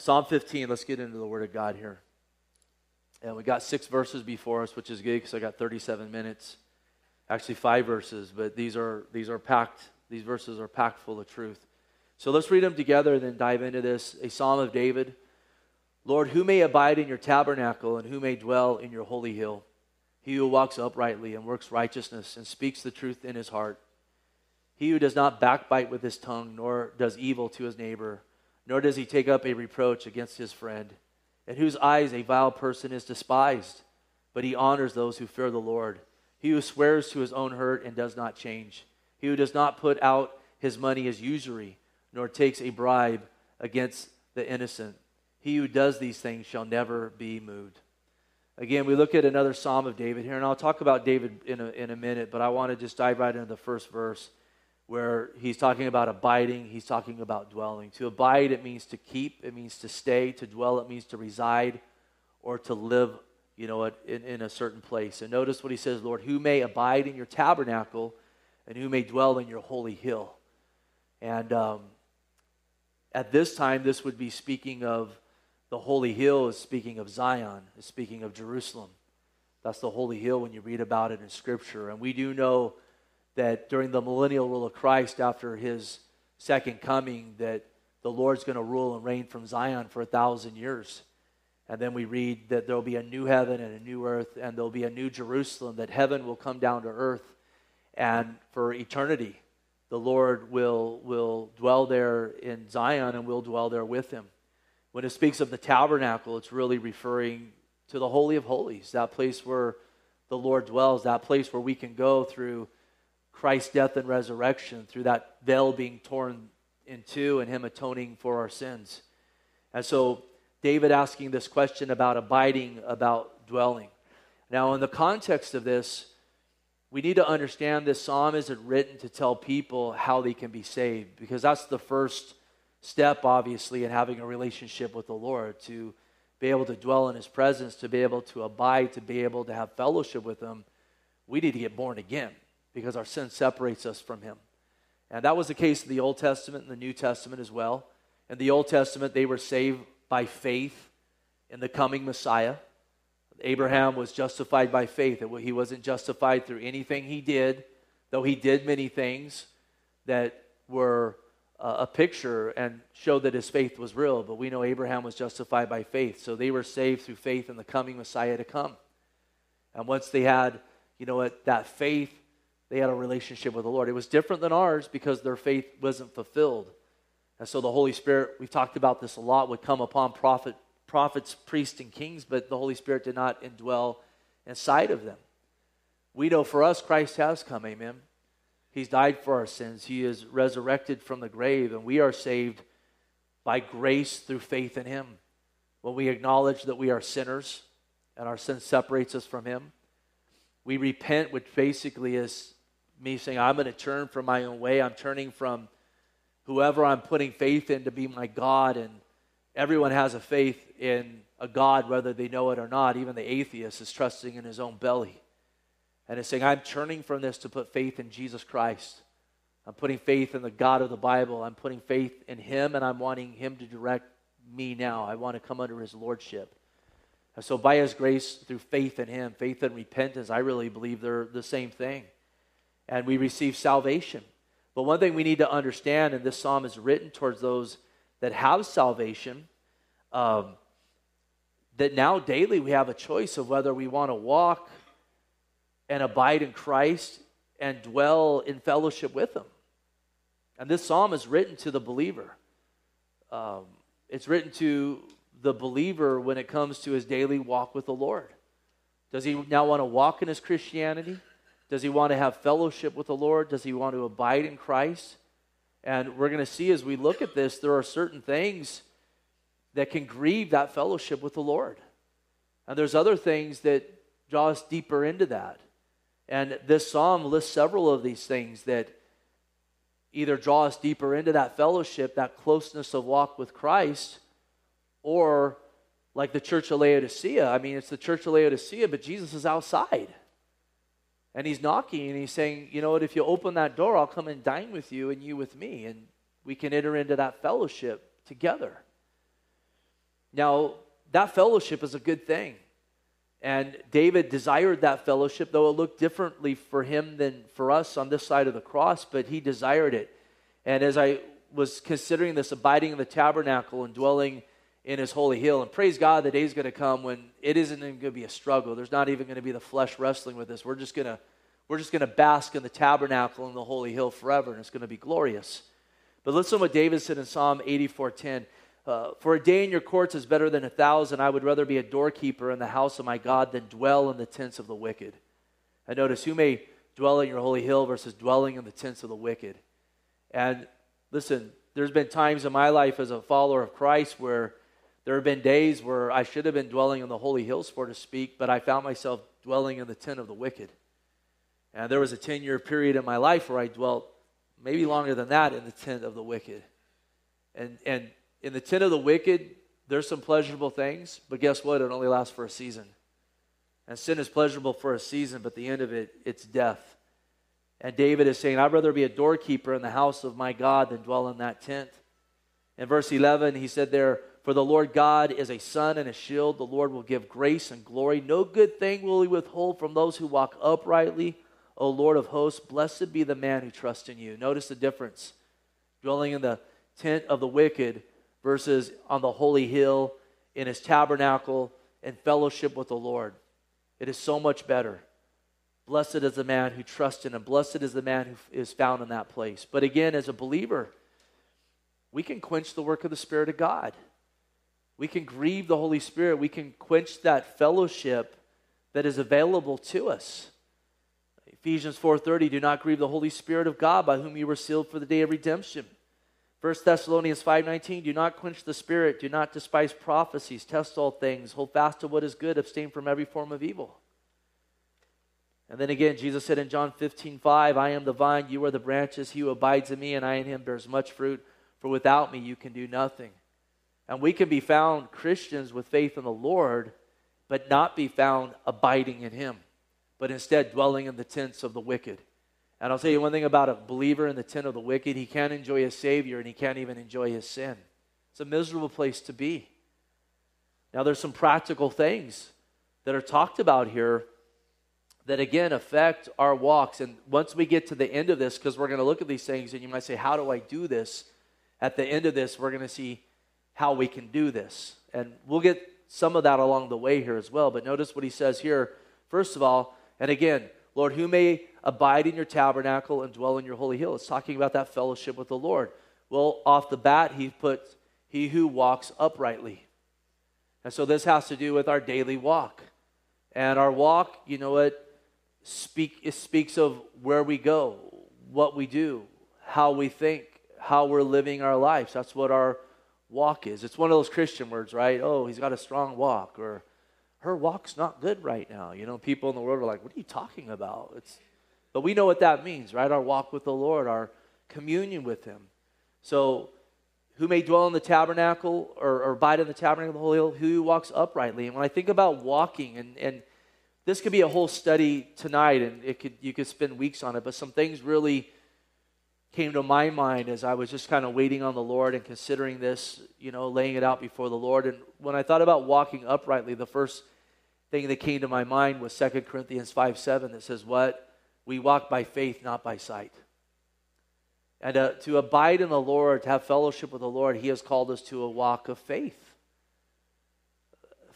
Psalm 15, let's get into the Word of God here. And we got six verses before us, which is good because I got 37 minutes. Actually, five verses, but these are, these are packed, these verses are packed full of truth. So let's read them together and then dive into this. A Psalm of David. Lord, who may abide in your tabernacle and who may dwell in your holy hill? He who walks uprightly and works righteousness and speaks the truth in his heart. He who does not backbite with his tongue, nor does evil to his neighbor, nor does he take up a reproach against his friend, in whose eyes a vile person is despised, but he honors those who fear the Lord. He who swears to his own hurt and does not change. He who does not put out his money as usury, nor takes a bribe against the innocent. He who does these things shall never be moved. Again, we look at another Psalm of David here, and I'll talk about David in a, in a minute, but I want to just dive right into the first verse where he's talking about abiding, he's talking about dwelling. To abide, it means to keep, it means to stay. To dwell, it means to reside or to live, you know, in, in a certain place. And notice what he says, Lord, who may abide in your tabernacle and who may dwell in your holy hill. And um, at this time, this would be speaking of the holy hill is speaking of Zion, is speaking of Jerusalem. That's the holy hill when you read about it in Scripture. And we do know that during the millennial rule of Christ after his second coming, that the Lord's going to rule and reign from Zion for a thousand years. And then we read that there'll be a new heaven and a new earth, and there'll be a new Jerusalem, that heaven will come down to earth. And for eternity, the Lord will, will dwell there in Zion and we'll dwell there with him. When it speaks of the tabernacle, it's really referring to the Holy of Holies, that place where the Lord dwells, that place where we can go through Christ's death and resurrection, through that veil being torn in two and Him atoning for our sins. And so, David asking this question about abiding, about dwelling. Now, in the context of this, we need to understand this psalm isn't written to tell people how they can be saved, because that's the first step, obviously, in having a relationship with the Lord to be able to dwell in His presence, to be able to abide, to be able to have fellowship with Him. We need to get born again because our sin separates us from Him. And that was the case in the Old Testament and the New Testament as well. In the Old Testament, they were saved by faith in the coming Messiah. Abraham was justified by faith. He wasn't justified through anything he did, though he did many things that were uh, a picture and showed that his faith was real. But we know Abraham was justified by faith. So they were saved through faith in the coming Messiah to come. And once they had, you know, that faith, they had a relationship with the Lord. It was different than ours because their faith wasn't fulfilled. And so the Holy Spirit, we've talked about this a lot, would come upon prophet, prophets, priests, and kings, but the Holy Spirit did not indwell inside of them. We know for us, Christ has come, amen. He's died for our sins. He is resurrected from the grave, and we are saved by grace through faith in Him. When we acknowledge that we are sinners and our sin separates us from Him, we repent, which basically is me saying, I'm going to turn from my own way. I'm turning from whoever I'm putting faith in to be my God. And everyone has a faith in a God, whether they know it or not. Even the atheist is trusting in his own belly and is saying, I'm turning from this to put faith in Jesus Christ. I'm putting faith in the God of the Bible. I'm putting faith in Him, and I'm wanting Him to direct me now. I want to come under His Lordship. And so, by His grace, through faith in Him, faith and repentance, I really believe they're the same thing. And we receive salvation. But one thing we need to understand, and this psalm is written towards those that have salvation, um, that now daily we have a choice of whether we want to walk and abide in Christ and dwell in fellowship with Him. And this psalm is written to the believer. Um, it's written to the believer when it comes to his daily walk with the Lord. Does he now want to walk in his Christianity? Does he want to have fellowship with the Lord? Does he want to abide in Christ? And we're going to see as we look at this, there are certain things that can grieve that fellowship with the Lord. And there's other things that draw us deeper into that. And this psalm lists several of these things that either draw us deeper into that fellowship, that closeness of walk with Christ, or like the church of Laodicea. I mean, it's the church of Laodicea, but Jesus is outside. And he's knocking and he's saying, You know what? If you open that door, I'll come and dine with you and you with me. And we can enter into that fellowship together. Now, that fellowship is a good thing. And David desired that fellowship, though it looked differently for him than for us on this side of the cross, but he desired it. And as I was considering this, abiding in the tabernacle and dwelling in his holy hill, and praise God, the day's going to come when it isn't even going to be a struggle. There's not even going to be the flesh wrestling with this. We're just going to we're just going to bask in the tabernacle in the holy hill forever, and it's going to be glorious. But listen to what David said in Psalm 84:10. Uh, For a day in your courts is better than a thousand. I would rather be a doorkeeper in the house of my God than dwell in the tents of the wicked. And notice, who may dwell in your holy hill versus dwelling in the tents of the wicked? And listen, there's been times in my life as a follower of Christ where there have been days where I should have been dwelling in the holy hills, for to speak, but I found myself dwelling in the tent of the wicked. And there was a 10 year period in my life where I dwelt, maybe longer than that, in the tent of the wicked. And, and in the tent of the wicked, there's some pleasurable things, but guess what? It only lasts for a season. And sin is pleasurable for a season, but the end of it, it's death. And David is saying, I'd rather be a doorkeeper in the house of my God than dwell in that tent. In verse 11, he said there, For the Lord God is a sun and a shield. The Lord will give grace and glory. No good thing will he withhold from those who walk uprightly. O Lord of hosts, blessed be the man who trusts in you. Notice the difference. Dwelling in the tent of the wicked versus on the holy hill in his tabernacle and fellowship with the Lord. It is so much better. Blessed is the man who trusts in him. Blessed is the man who is found in that place. But again, as a believer, we can quench the work of the Spirit of God. We can grieve the Holy Spirit. We can quench that fellowship that is available to us. Ephesians 4:30 do not grieve the Holy Spirit of God by whom you were sealed for the day of redemption. 1 Thessalonians 5:19 do not quench the spirit, do not despise prophecies, test all things, hold fast to what is good, abstain from every form of evil. And then again Jesus said in John 15:5, I am the vine, you are the branches, he who abides in me and I in him bears much fruit, for without me you can do nothing. And we can be found Christians with faith in the Lord, but not be found abiding in him but instead dwelling in the tents of the wicked. And I'll tell you one thing about a believer in the tent of the wicked he can't enjoy his Savior and he can't even enjoy his sin. It's a miserable place to be. Now, there's some practical things that are talked about here that again affect our walks. And once we get to the end of this, because we're going to look at these things, and you might say, How do I do this? At the end of this, we're going to see how we can do this. And we'll get some of that along the way here as well. But notice what he says here. First of all, and again, Lord, who may abide in your tabernacle and dwell in your holy hill? It's talking about that fellowship with the Lord. Well, off the bat, he puts he who walks uprightly. And so this has to do with our daily walk. And our walk, you know what, speak, it speaks of where we go, what we do, how we think, how we're living our lives. That's what our walk is. It's one of those Christian words, right? Oh, he's got a strong walk, or her walk's not good right now. You know, people in the world are like, what are you talking about? It's, but we know what that means, right? Our walk with the Lord, our communion with Him. So, who may dwell in the tabernacle or, or abide in the tabernacle of the Holy Hill? Who walks uprightly? And when I think about walking, and, and this could be a whole study tonight, and it could you could spend weeks on it, but some things really came to my mind as I was just kind of waiting on the Lord and considering this, you know, laying it out before the Lord. And when I thought about walking uprightly, the first thing that came to my mind was 2 Corinthians 5 7 that says, What? We walk by faith, not by sight. And uh, to abide in the Lord, to have fellowship with the Lord, He has called us to a walk of faith.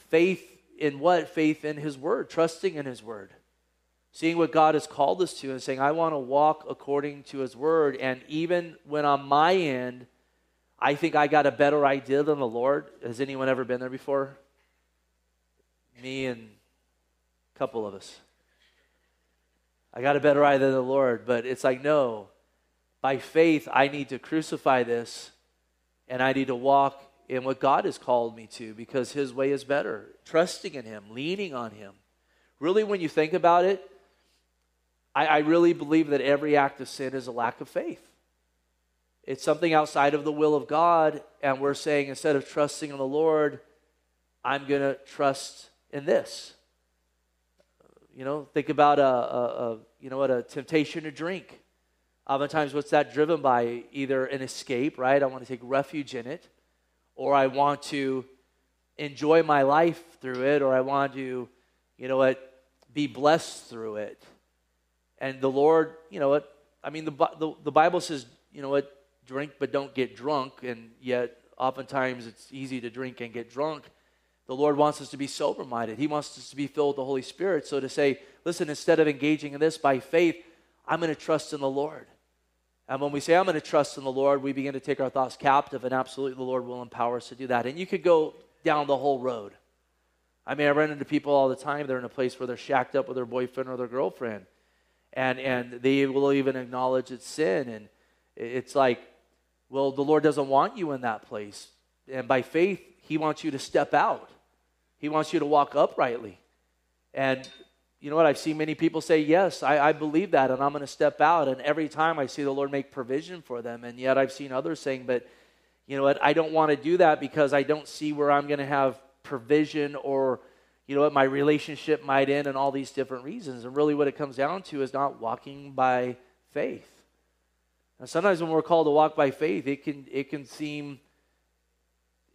Faith in what? Faith in His Word, trusting in His Word. Seeing what God has called us to and saying, I want to walk according to His Word. And even when on my end, I think I got a better idea than the Lord. Has anyone ever been there before? me and a couple of us. I got a better idea than the Lord, but it's like, no. By faith, I need to crucify this and I need to walk in what God has called me to because His way is better. Trusting in Him, leaning on Him. Really, when you think about it, I, I really believe that every act of sin is a lack of faith. It's something outside of the will of God, and we're saying instead of trusting in the Lord, I'm going to trust in this. You know, think about a, a, a, you know what a temptation to drink. Oftentimes, what's that driven by? Either an escape, right? I want to take refuge in it, or I want to enjoy my life through it or I want to, you know what, be blessed through it. And the Lord, you know what, I mean, the, the, the Bible says, you know what, drink but don't get drunk. And yet, oftentimes, it's easy to drink and get drunk. The Lord wants us to be sober minded. He wants us to be filled with the Holy Spirit. So to say, listen, instead of engaging in this by faith, I'm going to trust in the Lord. And when we say, I'm going to trust in the Lord, we begin to take our thoughts captive, and absolutely the Lord will empower us to do that. And you could go down the whole road. I mean, I run into people all the time. They're in a place where they're shacked up with their boyfriend or their girlfriend, and and they will even acknowledge it's sin. And it's like, well, the Lord doesn't want you in that place, and by faith, He wants you to step out. He wants you to walk uprightly. And you know what? I've seen many people say, Yes, I, I believe that, and I'm going to step out. And every time I see the Lord make provision for them. And yet I've seen others saying, But you know what? I don't want to do that because I don't see where I'm going to have provision or, you know what, my relationship might end and all these different reasons. And really, what it comes down to is not walking by faith. And sometimes when we're called to walk by faith, it can, it can seem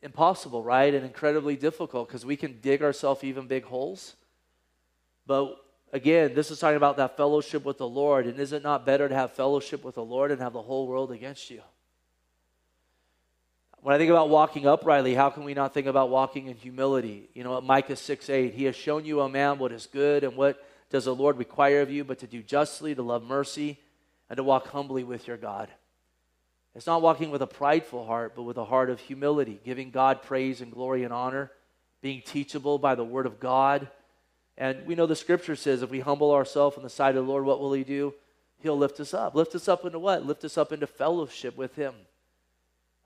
impossible, right? And incredibly difficult because we can dig ourselves even big holes. But again, this is talking about that fellowship with the Lord. And is it not better to have fellowship with the Lord and have the whole world against you? When I think about walking uprightly, how can we not think about walking in humility? You know, Micah 6 8, He has shown you, a man, what is good and what does the Lord require of you, but to do justly, to love mercy, and to walk humbly with your God. It's not walking with a prideful heart, but with a heart of humility, giving God praise and glory and honor, being teachable by the word of God and we know the scripture says if we humble ourselves in the sight of the Lord, what will He do? He'll lift us up. Lift us up into what? Lift us up into fellowship with Him.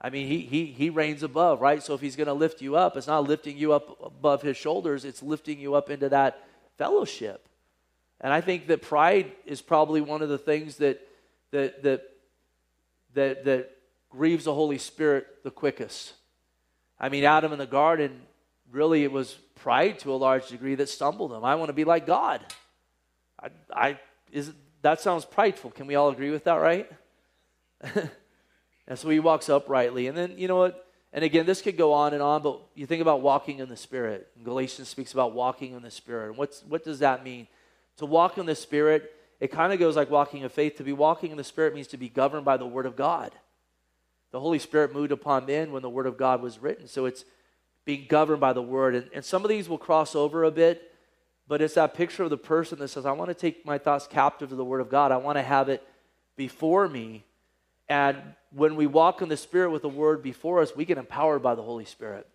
I mean, He, he, he reigns above, right? So if He's going to lift you up, it's not lifting you up above His shoulders, it's lifting you up into that fellowship. And I think that pride is probably one of the things that, that, that, that, that grieves the Holy Spirit the quickest. I mean, Adam in the garden, really, it was pride to a large degree that stumbled him. I want to be like God. I, I is that sounds prideful. Can we all agree with that, right? and so he walks uprightly. And then, you know what? And again, this could go on and on, but you think about walking in the Spirit. Galatians speaks about walking in the Spirit. And what's, what does that mean? To walk in the Spirit, it kind of goes like walking in faith. To be walking in the Spirit means to be governed by the Word of God. The Holy Spirit moved upon men when the Word of God was written. So it's being governed by the word. And, and some of these will cross over a bit, but it's that picture of the person that says, I want to take my thoughts captive to the word of God. I want to have it before me. And when we walk in the Spirit with the word before us, we get empowered by the Holy Spirit.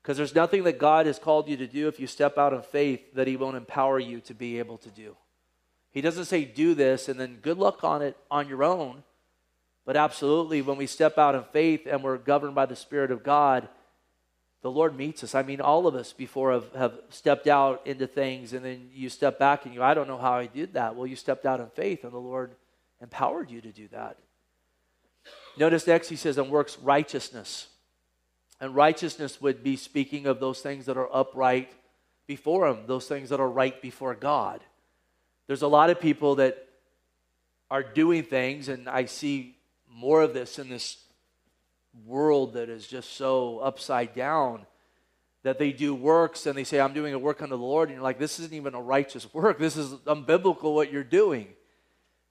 Because there's nothing that God has called you to do if you step out in faith that He won't empower you to be able to do. He doesn't say do this and then good luck on it on your own. But absolutely, when we step out in faith and we're governed by the Spirit of God, the Lord meets us. I mean, all of us before have, have stepped out into things, and then you step back and you, I don't know how I did that. Well, you stepped out in faith, and the Lord empowered you to do that. Notice next he says, and works righteousness. And righteousness would be speaking of those things that are upright before Him, those things that are right before God. There's a lot of people that are doing things, and I see more of this in this world that is just so upside down that they do works and they say, I'm doing a work unto the Lord. And you're like, this isn't even a righteous work. This is unbiblical what you're doing.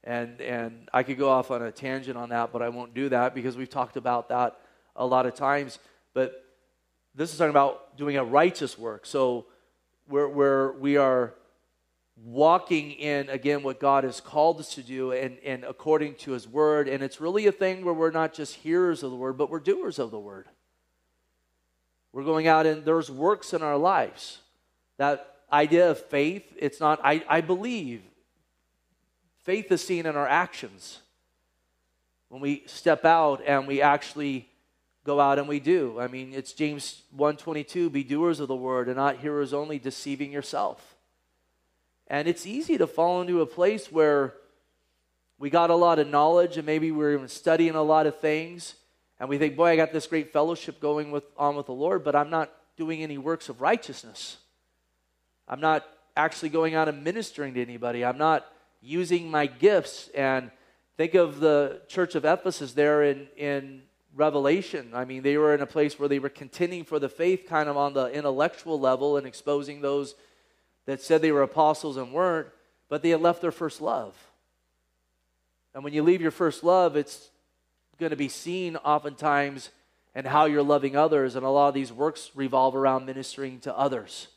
And, and I could go off on a tangent on that, but I won't do that because we've talked about that a lot of times. But this is talking about doing a righteous work. So where, where we are walking in again what God has called us to do and, and according to his word. And it's really a thing where we're not just hearers of the word, but we're doers of the word. We're going out and there's works in our lives. That idea of faith, it's not, I, I believe. Faith is seen in our actions. When we step out and we actually go out and we do. I mean, it's James 122, be doers of the word and not hearers only, deceiving yourself. And it's easy to fall into a place where we got a lot of knowledge and maybe we're even studying a lot of things and we think, boy, I got this great fellowship going with, on with the Lord, but I'm not doing any works of righteousness. I'm not actually going out and ministering to anybody. I'm not using my gifts. And think of the church of Ephesus there in, in revelation. I mean, they were in a place where they were contending for the faith kind of on the intellectual level and exposing those that said they were apostles and weren't, but they had left their first love. And when you leave your first love, it's going to be seen oftentimes in how you're loving others. And a lot of these works revolve around ministering to others.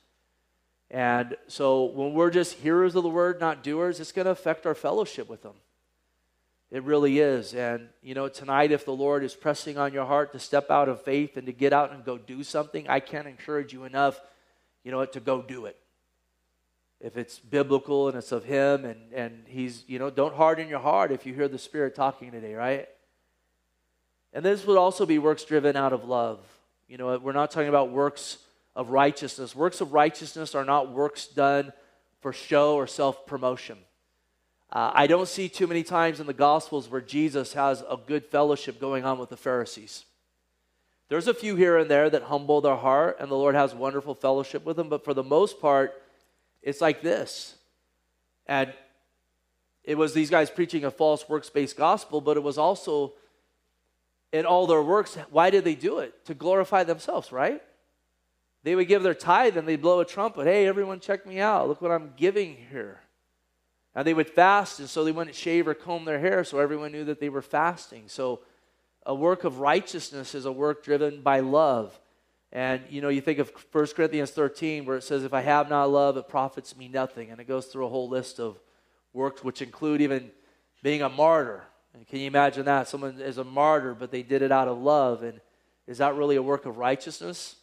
And so when we're just hearers of the word, not doers, it's going to affect our fellowship with them. It really is. And, you know, tonight, if the Lord is pressing on your heart to step out of faith and to get out and go do something, I can't encourage you enough, you know, to go do it. If it's biblical and it's of Him and, and He's, you know, don't harden your heart if you hear the Spirit talking today, right? And this would also be works driven out of love. You know, we're not talking about works of righteousness. Works of righteousness are not works done for show or self promotion. Uh, I don't see too many times in the Gospels where Jesus has a good fellowship going on with the Pharisees. There's a few here and there that humble their heart, and the Lord has wonderful fellowship with them, but for the most part, it's like this. And it was these guys preaching a false works based gospel, but it was also in all their works. Why did they do it? To glorify themselves, right? They would give their tithe and they'd blow a trumpet. Hey, everyone, check me out. Look what I'm giving here. And they would fast, and so they wouldn't shave or comb their hair, so everyone knew that they were fasting. So, a work of righteousness is a work driven by love. And you know, you think of 1 Corinthians 13, where it says, If I have not love, it profits me nothing. And it goes through a whole list of works, which include even being a martyr. And can you imagine that? Someone is a martyr, but they did it out of love. And is that really a work of righteousness?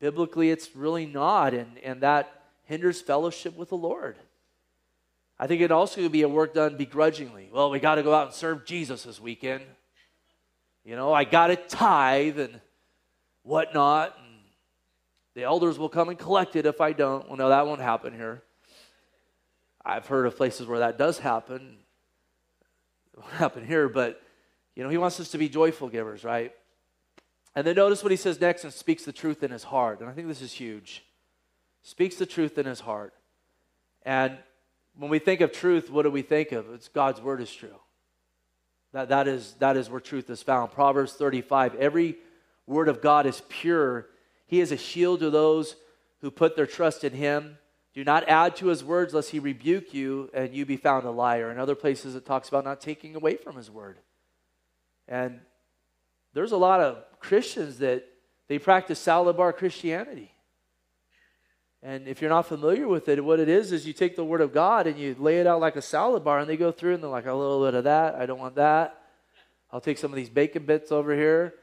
Biblically, it's really not. And, and that hinders fellowship with the Lord. I think it also could be a work done begrudgingly. Well, we got to go out and serve Jesus this weekend. You know, I got to tithe and whatnot. And the elders will come and collect it if I don't. Well, no, that won't happen here. I've heard of places where that does happen. It won't happen here, but you know, he wants us to be joyful givers, right? And then notice what he says next and speaks the truth in his heart. And I think this is huge. Speaks the truth in his heart. And when we think of truth, what do we think of? It's God's word is true. That, that, is, that is where truth is found. Proverbs 35 every word of God is pure. He is a shield to those who put their trust in him. Do not add to his words lest he rebuke you and you be found a liar. In other places, it talks about not taking away from his word. And there's a lot of Christians that they practice salad bar Christianity. And if you're not familiar with it, what it is is you take the Word of God and you lay it out like a salad bar, and they go through and they're like, a little bit of that. I don't want that. I'll take some of these bacon bits over here.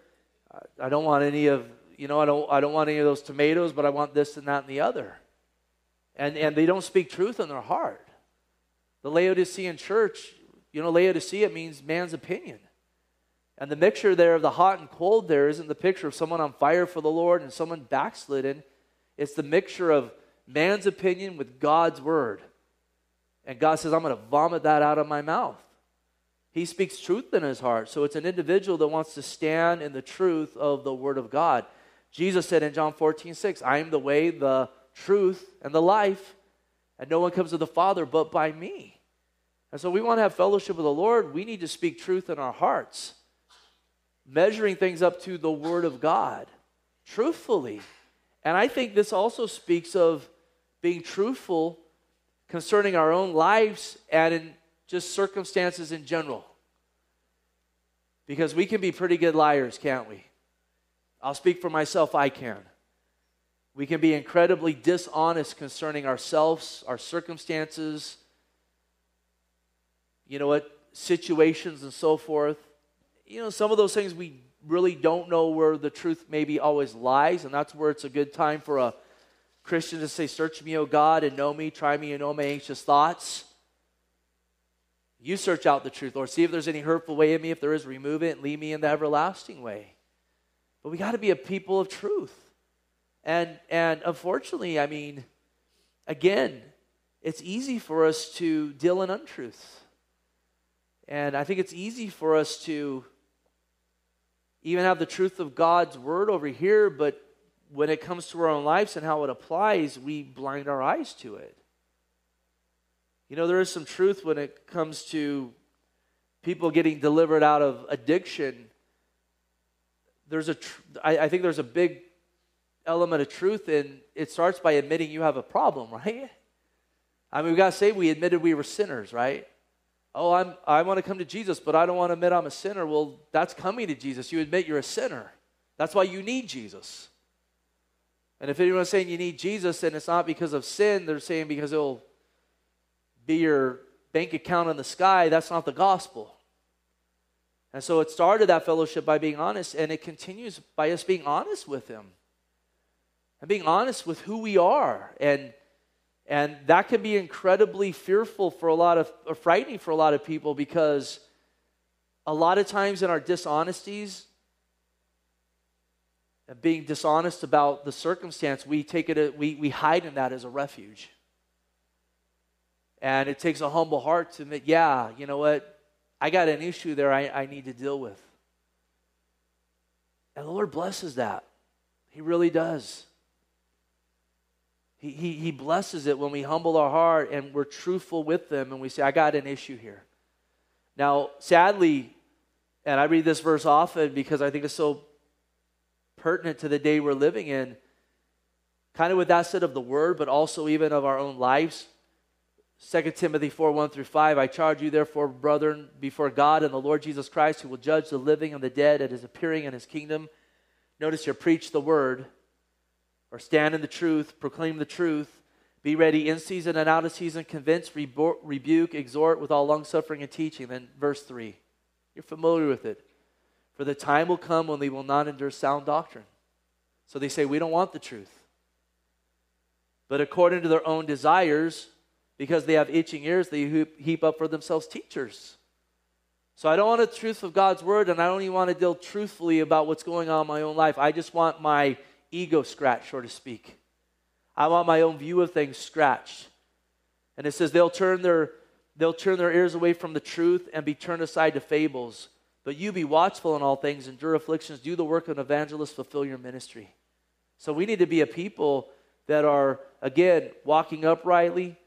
I don't want any of, you know, I don't, I don't want any of those tomatoes, but I want this and that and the other. And, and they don't speak truth in their heart. The Laodicean church, you know, Laodicea means man's opinion. And the mixture there of the hot and cold there isn't the picture of someone on fire for the Lord and someone backslidden. It's the mixture of man's opinion with God's word. And God says, I'm going to vomit that out of my mouth. He speaks truth in his heart. So it's an individual that wants to stand in the truth of the word of God. Jesus said in John 14, 6, I am the way, the truth, and the life, and no one comes to the Father but by me. And so we want to have fellowship with the Lord. We need to speak truth in our hearts, measuring things up to the word of God truthfully. And I think this also speaks of being truthful concerning our own lives and in just circumstances in general. Because we can be pretty good liars, can't we? I'll speak for myself, I can. We can be incredibly dishonest concerning ourselves, our circumstances, you know what, situations and so forth. You know, some of those things we really don't know where the truth maybe always lies, and that's where it's a good time for a Christian to say, Search me, O God, and know me, try me, and know my anxious thoughts. You search out the truth, Lord. See if there's any hurtful way in me. If there is, remove it and lead me in the everlasting way. But we got to be a people of truth. And, and unfortunately, I mean, again, it's easy for us to deal in untruths. And I think it's easy for us to even have the truth of God's word over here, but when it comes to our own lives and how it applies, we blind our eyes to it. You know, there is some truth when it comes to people getting delivered out of addiction there's a, tr- I, I think there's a big element of truth and it starts by admitting you have a problem, right? I mean, we got to say we admitted we were sinners, right? Oh, I'm, I want to come to Jesus, but I don't want to admit I'm a sinner. Well, that's coming to Jesus. You admit you're a sinner. That's why you need Jesus. And if anyone's saying you need Jesus and it's not because of sin, they're saying because it'll be your bank account in the sky, that's not the gospel. And so it started that fellowship by being honest, and it continues by us being honest with Him and being honest with who we are. And, and that can be incredibly fearful for a lot of, or frightening for a lot of people because a lot of times in our dishonesties, and being dishonest about the circumstance, we take it, we, we hide in that as a refuge. And it takes a humble heart to admit, yeah, you know what? I got an issue there I, I need to deal with. And the Lord blesses that. He really does. He, he, he blesses it when we humble our heart and we're truthful with them and we say, I got an issue here. Now, sadly, and I read this verse often because I think it's so pertinent to the day we're living in, kind of with that said of the word, but also even of our own lives. 2 Timothy 4 1 through 5. I charge you, therefore, brethren, before God and the Lord Jesus Christ, who will judge the living and the dead at his appearing in his kingdom. Notice here, preach the word, or stand in the truth, proclaim the truth, be ready in season and out of season, convince, rebuke, exhort with all longsuffering and teaching. Then, verse 3. You're familiar with it. For the time will come when they will not endure sound doctrine. So they say, We don't want the truth. But according to their own desires, because they have itching ears, they heap up for themselves teachers. So I don't want the truth of God's word, and I don't even want to deal truthfully about what's going on in my own life. I just want my ego scratched, so to speak. I want my own view of things scratched. And it says they'll turn their they'll turn their ears away from the truth and be turned aside to fables. But you be watchful in all things, endure afflictions, do the work of an evangelist, fulfill your ministry. So we need to be a people that are, again, walking uprightly,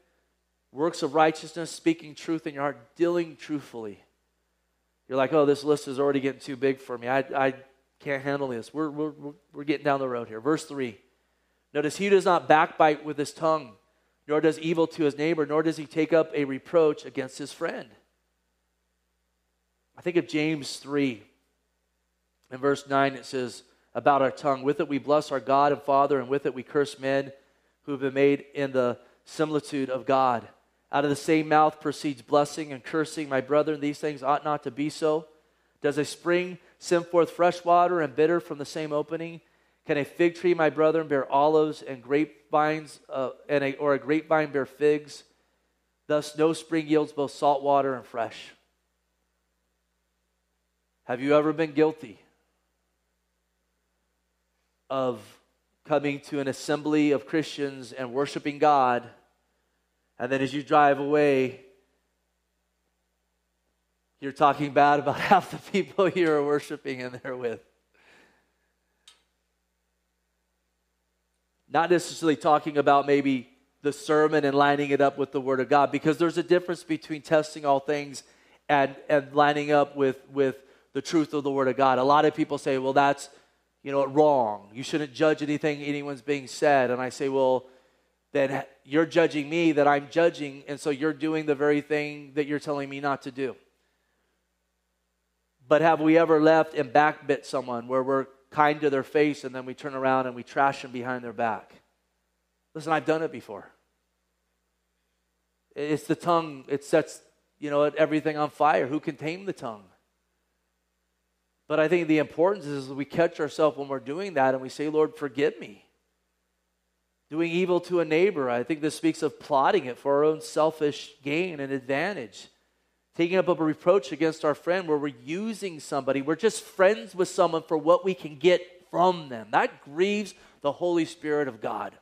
works of righteousness, speaking truth in your heart, dealing truthfully. You're like, oh, this list is already getting too big for me. I, I can't handle this. We're, we're, we're getting down the road here. Verse 3. Notice he does not backbite with his tongue, nor does evil to his neighbor, nor does he take up a reproach against his friend. I think of James 3. In verse 9, it says about our tongue With it we bless our God and Father, and with it we curse men who have been made in the similitude of God. Out of the same mouth proceeds blessing and cursing. My brethren, these things ought not to be so. Does a spring send forth fresh water and bitter from the same opening? Can a fig tree, my brethren, bear olives and grapevines, uh, and a, or a grapevine bear figs? Thus, no spring yields both salt water and fresh. Have you ever been guilty of coming to an assembly of Christians and worshiping God? And then as you drive away, you're talking bad about half the people you're worshiping and there with. Not necessarily talking about maybe the sermon and lining it up with the Word of God, because there's a difference between testing all things and, and lining up with, with the truth of the Word of God. A lot of people say, well, that's you know, wrong. You shouldn't judge anything anyone's being said. And I say, well, then you're judging me that I'm judging, and so you're doing the very thing that you're telling me not to do. But have we ever left and backbit someone where we're kind to their face and then we turn around and we trash them behind their back? Listen, I've done it before. It's the tongue, it sets, you know, everything on fire. Who can tame the tongue? But I think the importance is we catch ourselves when we're doing that and we say, Lord, forgive me doing evil to a neighbor. I think this speaks of plotting it for our own selfish gain and advantage. Taking up a reproach against our friend where we're using somebody, we're just friends with someone for what we can get from them. That grieves the Holy Spirit of God.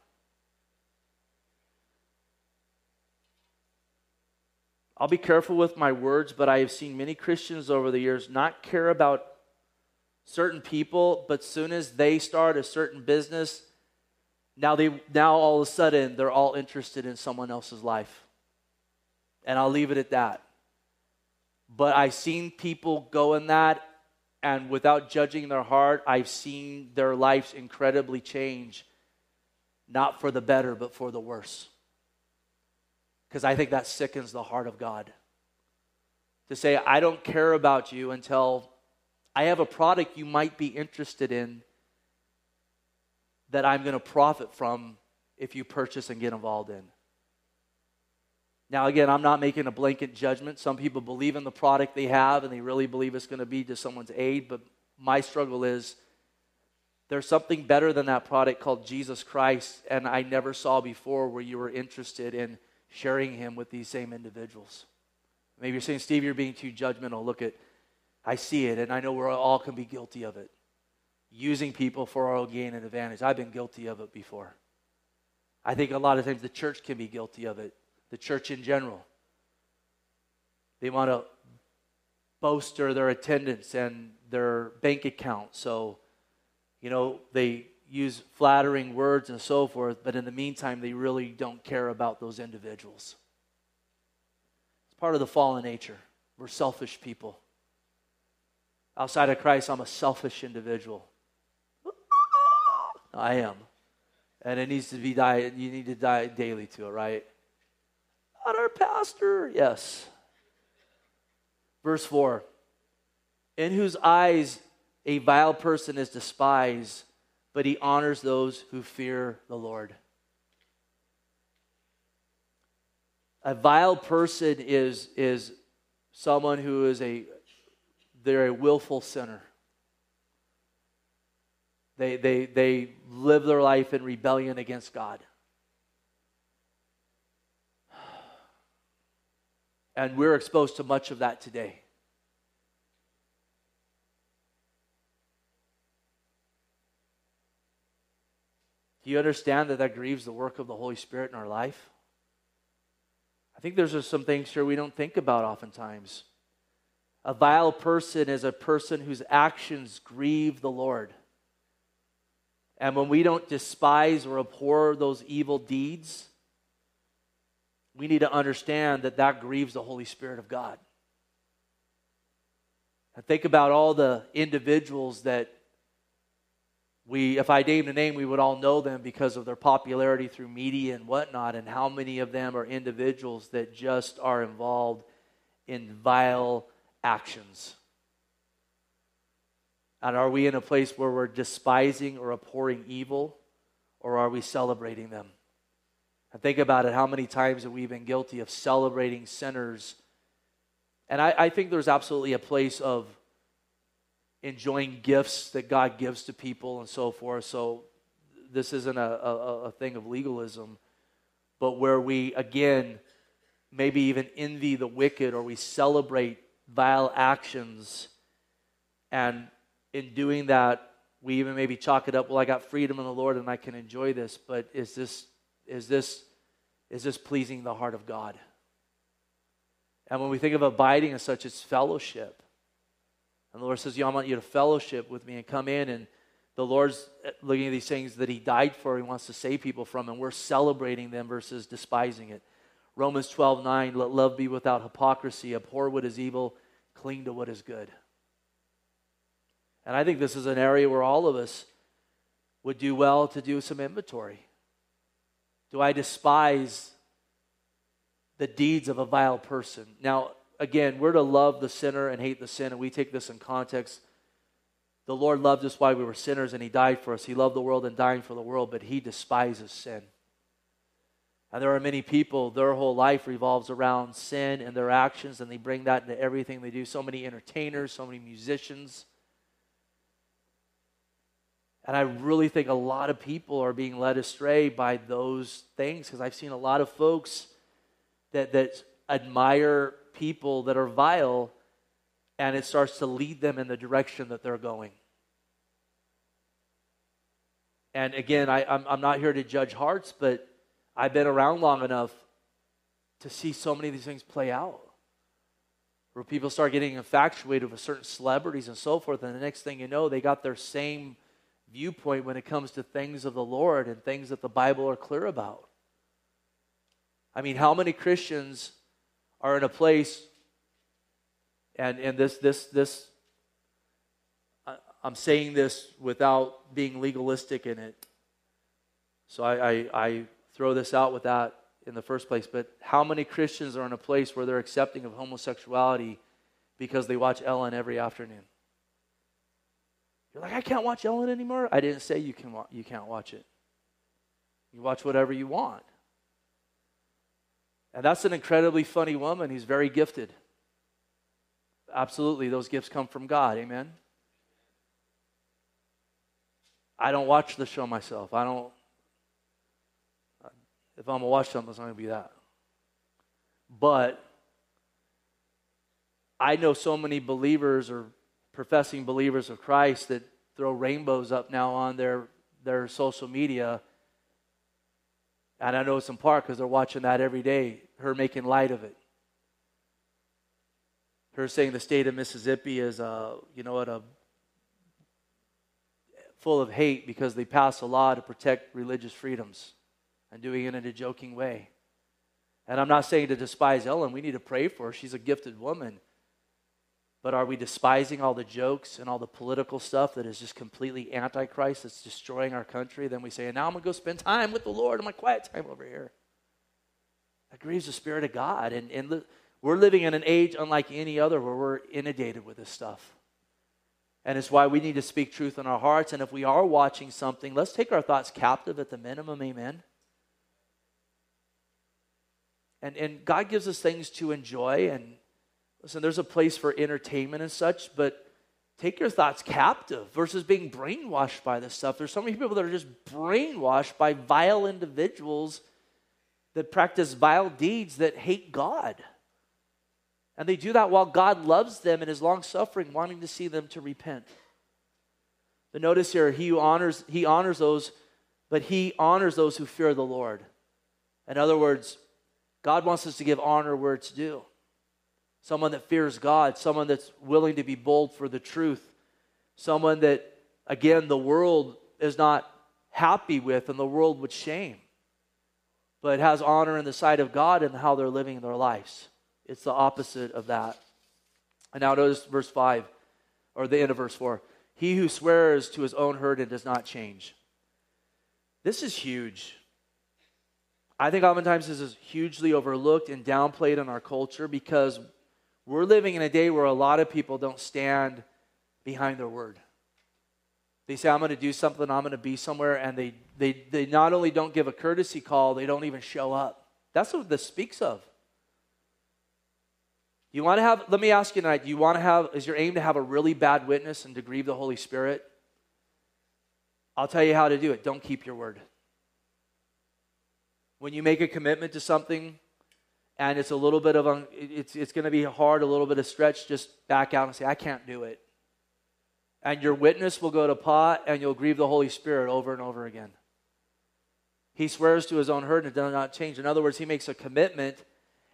I'll be careful with my words, but I have seen many Christians over the years not care about certain people, but soon as they start a certain business, now they now all of a sudden they're all interested in someone else's life. And I'll leave it at that. But I've seen people go in that And without judging their heart, I've seen their lives incredibly change, not for the better, but for the worse. Because I think that sickens the heart of God. To say, I don't care about you until I have a product you might be interested in that I'm going to profit from if you purchase and get involved in. Now, again, I'm not making a blanket judgment. Some people believe in the product they have and they really believe it's going to be to someone's aid, but my struggle is there's something better than that product called Jesus Christ, and I never saw before where you were interested in sharing him with these same individuals. Maybe you're saying, Steve, you're being too judgmental. Look at, I see it, and I know we're all can be guilty of it. Using people for our own gain and advantage. I've been guilty of it before. I think a lot of times the church can be guilty of it the church in general. They want to bolster their attendance and their bank account. So, you know, they use flattering words and so forth, but in the meantime, they really don't care about those individuals. It's part of the fallen nature. We're selfish people. Outside of Christ, I'm a selfish individual. I am. And it needs to be die, you need to die daily to it, right? Not our pastor. Yes. Verse 4 In whose eyes a vile person is despised, but he honors those who fear the Lord. A vile person is, is someone who is a they're a willful sinner. They, they, they live their life in rebellion against God. And we're exposed to much of that today. Do you understand that that grieves the work of the Holy Spirit in our life? I think there's just some things here we don't think about oftentimes. A vile person is a person whose actions grieve the Lord. And when we don't despise or abhor those evil deeds, we need to understand that that grieves the Holy Spirit of God. And think about all the individuals that we, if I named a name, we would all know them because of their popularity through media and whatnot, and how many of them are individuals that just are involved in vile actions. And are we in a place where we're despising or abhorring evil, or are we celebrating them? Think about it how many times have we been guilty of celebrating sinners? And I, I think there's absolutely a place of enjoying gifts that God gives to people and so forth. So this isn't a, a, a thing of legalism, but where we, again, maybe even envy the wicked or we celebrate vile actions. And in doing that, we even maybe chalk it up, well, I got freedom in the Lord and I can enjoy this, but is this is this, is this pleasing the heart of God? And when we think of abiding as such, it's fellowship. And the Lord says, yeah, I want you to fellowship with me and come in. And the Lord's eh, looking at these things that He died for, He wants to save people from, and we're celebrating them versus despising it. Romans 12, 9, let love be without hypocrisy, abhor what is evil, cling to what is good. And I think this is an area where all of us would do well to do some inventory. Do I despise the deeds of a vile person? Now, again, we're to love the sinner and hate the sin, and we take this in context. The Lord loved us while we were sinners, and He died for us. He loved the world and dying for the world, but He despises sin. And there are many people, their whole life revolves around sin and their actions, and they bring that into everything they do. So many entertainers, so many musicians, and I really think a lot of people are being led astray by those things because I've seen a lot of folks that, that admire people that are vile and it starts to lead them in the direction that they're going. And again, I, I'm not here to judge hearts, but I've been around long enough to see so many of these things play out. Where people start getting infatuated with certain celebrities and so forth, and the next thing you know, they got their same viewpoint when it comes to things of the Lord and things that the Bible are clear about. I mean, how many Christians are in a place and, and this this this I'm saying this without being legalistic in it. So I, I, I throw this out with that in the first place. But how many Christians are in a place where they're accepting of homosexuality because they watch Ellen every afternoon? You're like, I can't watch Ellen anymore. I didn't say you can wa- you can't watch it. You watch whatever you want. And that's an incredibly funny woman who's very gifted. Absolutely, those gifts come from God. Amen. I don't watch the show myself. I don't. If I'm gonna watch something, it's not gonna be that. But I know so many believers or professing believers of Christ that throw rainbows up now on their their social media. And I know it's in part because they're watching that every day, her making light of it. Her saying the state of Mississippi is, uh, you know what, a full of hate because they pass a law to protect religious freedoms and doing it in a joking way. And I'm not saying to despise Ellen. We need to pray for her. She's a gifted woman. But are we despising all the jokes and all the political stuff that is just completely antichrist that's destroying our country? Then we say, and now I'm going to go spend time with the Lord in my quiet time over here. That grieves the Spirit of God. And, and we're living in an age unlike any other where we're inundated with this stuff. And it's why we need to speak truth in our hearts. And if we are watching something, let's take our thoughts captive at the minimum. Amen. And, and God gives us things to enjoy. And listen, there's a place for entertainment and such, but take your thoughts captive versus being brainwashed by this stuff. There's so many people that are just brainwashed by vile individuals that practice vile deeds that hate God. And they do that while God loves them and is long suffering, wanting to see them to repent. But notice here, he honors, he honors those, but he honors those who fear the Lord. In other words, God wants us to give honor where it's due. Someone that fears God, someone that's willing to be bold for the truth, someone that, again, the world is not happy with and the world would shame, but has honor in the sight of God and how they're living their lives. It's the opposite of that. And now notice verse 5, or the end of verse 4. He who swears to his own hurt and does not change. This is huge. I think oftentimes this is hugely overlooked and downplayed in our culture because we're living in a day where a lot of people don't stand behind their word. They say, I'm going to do something, I'm going to be somewhere, and they, they, they not only don't give a courtesy call, they don't even show up. That's what this speaks of. You want to have, let me ask you tonight, do you want to have, is your aim to have a really bad witness and to grieve the Holy Spirit? I'll tell you how to do it. Don't keep your word. When you make a commitment to something and it's a little bit of, a, it's, it's going to be hard, a little bit of stretch, just back out and say, I can't do it. And your witness will go to pot and you'll grieve the Holy Spirit over and over again. He swears to his own hurt and it does not change. In other words, he makes a commitment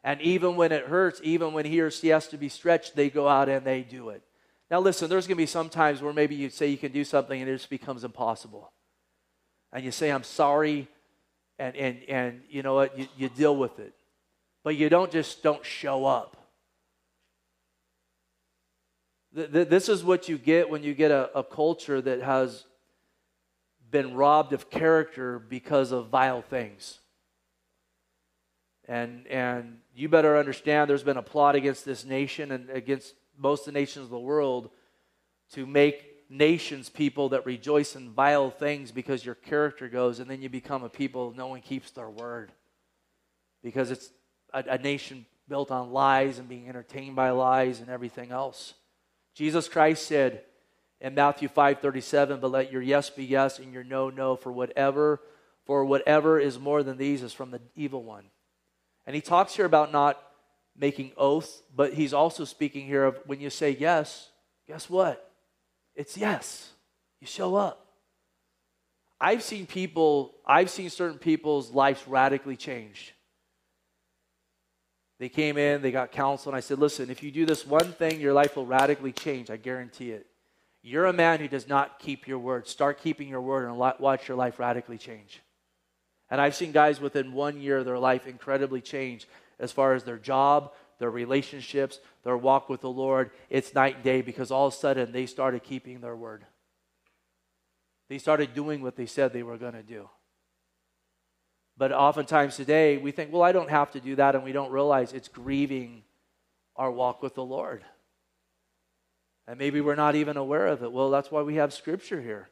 and even when it hurts, even when he or she has to be stretched, they go out and they do it. Now, listen, there's going to be some times where maybe you say you can do something and it just becomes impossible. And you say, I'm sorry, and, and, and you know what? You, you deal with it. But you don't just don't show up. This is what you get when you get a, a culture that has been robbed of character because of vile things. And, and you better understand there's been a plot against this nation and against most of the nations of the world to make nations people that rejoice in vile things because your character goes, and then you become a people no one keeps their word. Because it's a, a nation built on lies and being entertained by lies and everything else. Jesus Christ said in Matthew 5:37, "But let your yes be yes and your no no, for whatever for whatever is more than these is from the evil one." And he talks here about not making oaths, but he's also speaking here of when you say yes, guess what? It's yes. You show up. I've seen people, I've seen certain people's lives radically change. They came in, they got counsel, and I said, Listen, if you do this one thing, your life will radically change. I guarantee it. You're a man who does not keep your word. Start keeping your word and watch your life radically change. And I've seen guys within one year their life incredibly change as far as their job, their relationships, their walk with the Lord. It's night and day because all of a sudden they started keeping their word. They started doing what they said they were going to do. But oftentimes today, we think, well, I don't have to do that, and we don't realize it's grieving our walk with the Lord. And maybe we're not even aware of it. Well, that's why we have scripture here.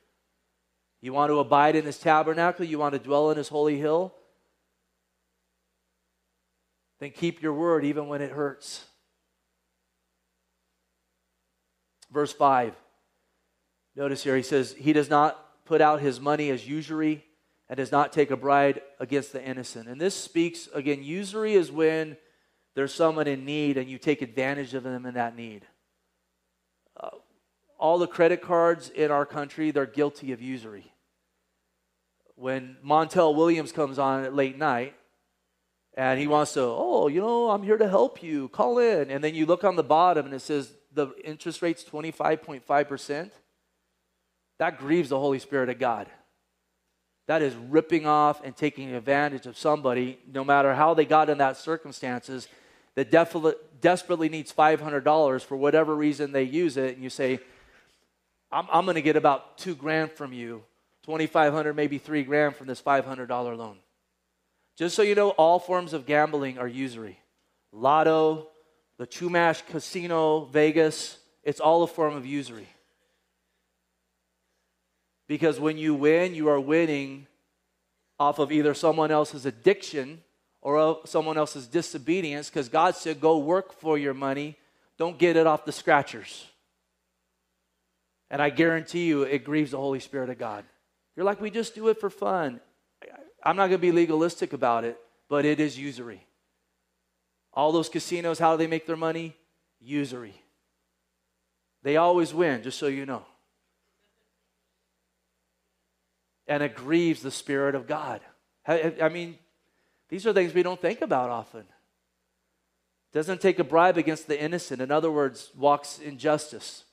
You want to abide in his tabernacle, you want to dwell in his holy hill, then keep your word even when it hurts. Verse 5. Notice here, he says, He does not put out his money as usury and does not take a bride against the innocent. And this speaks, again, usury is when there's someone in need and you take advantage of them in that need. Uh, all the credit cards in our country, they're guilty of usury. When Montel Williams comes on at late night and he wants to, oh, you know, I'm here to help you, call in. And then you look on the bottom and it says the interest rate's 25.5%. That grieves the Holy Spirit of God. That is ripping off and taking advantage of somebody, no matter how they got in that circumstances, that desperately needs $500 for whatever reason they use it. And you say, I'm, I'm going to get about two grand from you, 2500 maybe three grand from this $500 loan. Just so you know, all forms of gambling are usury. Lotto, the Chumash Casino, Vegas, it's all a form of usury. Because when you win, you are winning off of either someone else's addiction or someone else's disobedience because God said, go work for your money. Don't get it off the scratchers. And I guarantee you, it grieves the Holy Spirit of God. You're like, we just do it for fun. I'm not going to be legalistic about it, but it is usury. All those casinos, how do they make their money? Usury. They always win, just so you know. And it grieves the Spirit of God. I mean, these are things we don't think about often. Doesn't take a bribe against the innocent. In other words, walks in justice.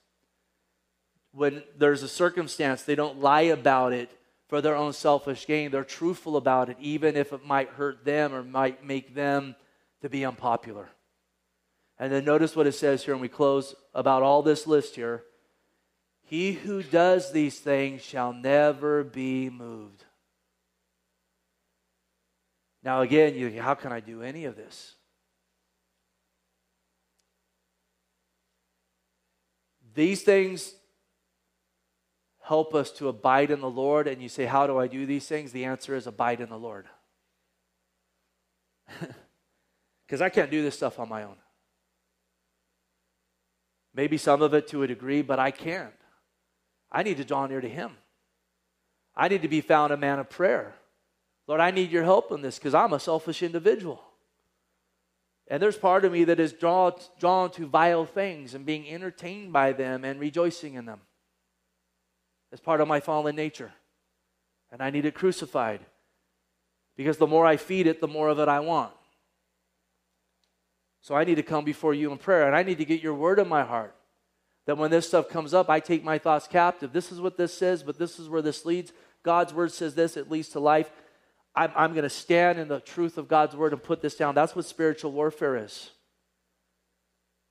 When there's a circumstance, they don't lie about it for their own selfish gain. They're truthful about it, even if it might hurt them or might make them to be unpopular. And then notice what it says here, and we close about all this list here. He who does these things shall never be moved. Now, again, you, how can I do any of this? These things help us to abide in the Lord. And you say, How do I do these things? The answer is abide in the Lord. Because I can't do this stuff on my own. Maybe some of it to a degree, but I can't. I need to draw near to Him. I need to be found a man of prayer. Lord, I need your help in this because I'm a selfish individual. And there's part of me that is drawn, drawn to vile things and being entertained by them and rejoicing in them. It's part of my fallen nature. And I need it crucified. Because the more I feed it, the more of it I want. So I need to come before you in prayer and I need to get your word in my heart. That when this stuff comes up, I take my thoughts captive. This is what this says, but this is where this leads. God's word says this, it leads to life. I'm, I'm going to stand in the truth of God's word and put this down. That's what spiritual warfare is.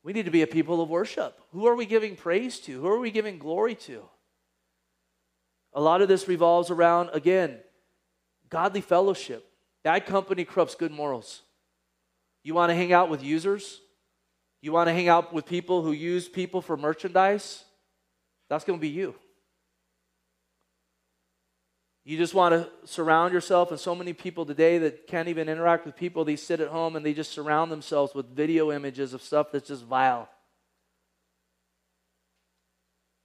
We need to be a people of worship. Who are we giving praise to? Who are we giving glory to? A lot of this revolves around, again, godly fellowship. Bad company corrupts good morals. You want to hang out with users? You want to hang out with people who use people for merchandise? That's going to be you. You just want to surround yourself, and so many people today that can't even interact with people, they sit at home and they just surround themselves with video images of stuff that's just vile.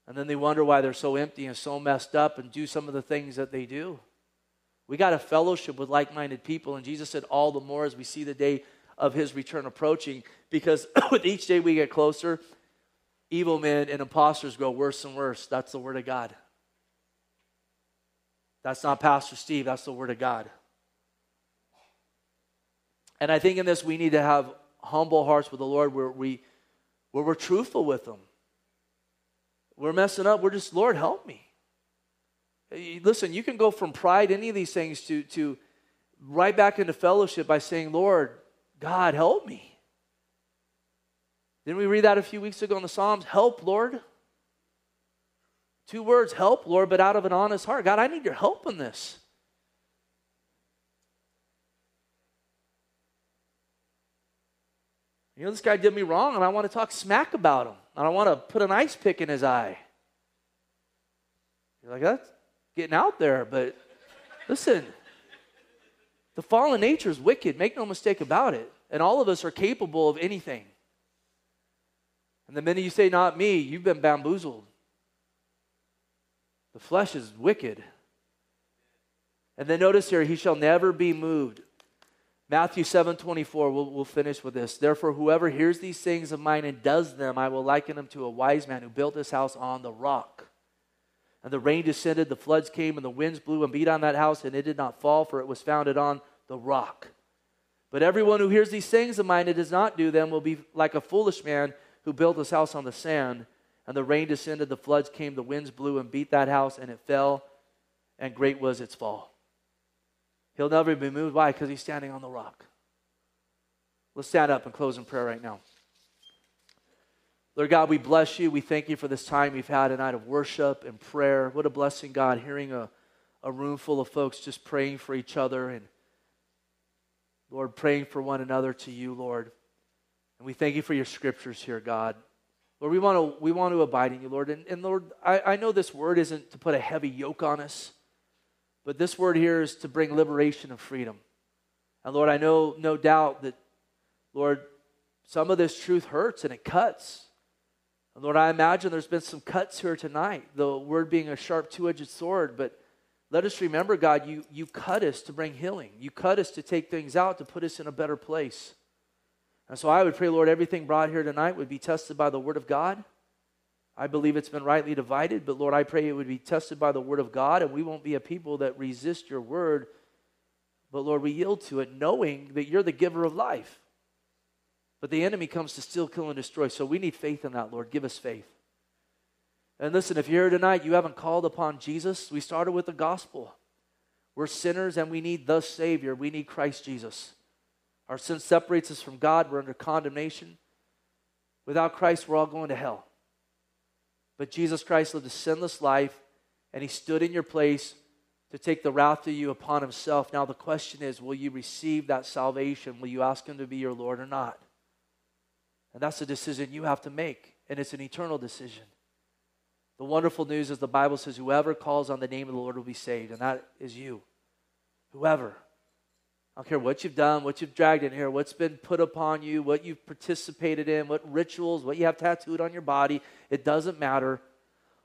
And then they wonder why they're so empty and so messed up and do some of the things that they do. We got a fellowship with like minded people, and Jesus said, all the more as we see the day of his return approaching, because with each day we get closer, evil men and imposters grow worse and worse. That's the word of God. That's not Pastor Steve, that's the word of God. And I think in this we need to have humble hearts with the Lord where we where we're truthful with him. We're messing up. We're just, Lord, help me. Eh, listen, you can go from pride, any of these things, to, to right back into fellowship by saying, Lord, God, help me. Didn't we read that a few weeks ago in the Psalms? Help, Lord. Two words, help, Lord, but out of an honest heart. God, I need your help in this. You know, this guy did me wrong, and I want to talk smack about him. I don't want to put an ice pick in his eye. You're like, that's getting out there, but listen, the fallen nature is wicked. Make no mistake about it. And all of us are capable of anything. And the minute you say, not me, you've been bamboozled. The flesh is wicked. And then notice here, he shall never be moved. Matthew 7 24, we'll, we'll finish with this. Therefore, whoever hears these things of mine and does them, I will liken him to a wise man who built his house on the rock. And the rain descended, the floods came, and the winds blew and beat on that house, and it did not fall, for it was founded on the rock. But everyone who hears these things of mine and does not do them will be like a foolish man who built his house on the sand. And the rain descended, the floods came, the winds blew and beat that house, and it fell, and great was its fall. He'll never be moved. Why? Because he's standing on the rock. Let's stand up and close in prayer right now. Lord God, we bless you. We thank you for this time we've had a night of worship and prayer. What a blessing, God, hearing a, a room full of folks just praying for each other and, Lord, praying for one another to you, Lord. And we thank you for your scriptures here, God. Lord, we want to, we want to abide in you, Lord. And, and Lord, I, I know this word isn't to put a heavy yoke on us. But this word here is to bring liberation and freedom. And Lord, I know no doubt that, Lord, some of this truth hurts and it cuts. Lord, I imagine there's been some cuts here tonight, the word being a sharp two edged sword. But let us remember, God, you, you cut us to bring healing. You cut us to take things out to put us in a better place. And so I would pray, Lord, everything brought here tonight would be tested by the word of God. I believe it's been rightly divided, but Lord, I pray it would be tested by the word of God, and we won't be a people that resist your word, but Lord, we yield to it, knowing that you're the giver of life. But the enemy comes to steal, kill, and destroy. So we need faith in that, Lord. Give us faith. And listen, if you're here tonight, you haven't called upon Jesus, we started with the gospel. We're sinners and we need the Savior. We need Christ Jesus. Our sin separates us from God. We're under condemnation. Without Christ, we're all going to hell. But Jesus Christ lived a sinless life, and he stood in your place to take the wrath of you upon himself. Now, the question is will you receive that salvation? Will you ask him to be your Lord or not? And that's a decision you have to make, and it's an eternal decision. The wonderful news is the Bible says, whoever calls on the name of the Lord will be saved, and that is you. Whoever. I don't care what you've done, what you've dragged in here, what's been put upon you, what you've participated in, what rituals, what you have tattooed on your body. It doesn't matter.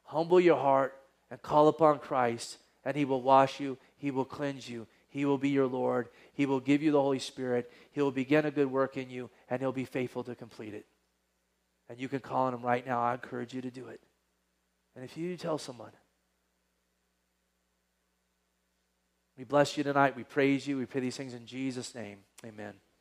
Humble your heart and call upon Christ, and He will wash you, He will cleanse you, He will be your Lord, He will give you the Holy Spirit, He will begin a good work in you, and He'll be faithful to complete it. And you can call on Him right now. I encourage you to do it. And if you tell someone, We bless you tonight. We praise you. We pray these things in Jesus' name. Amen.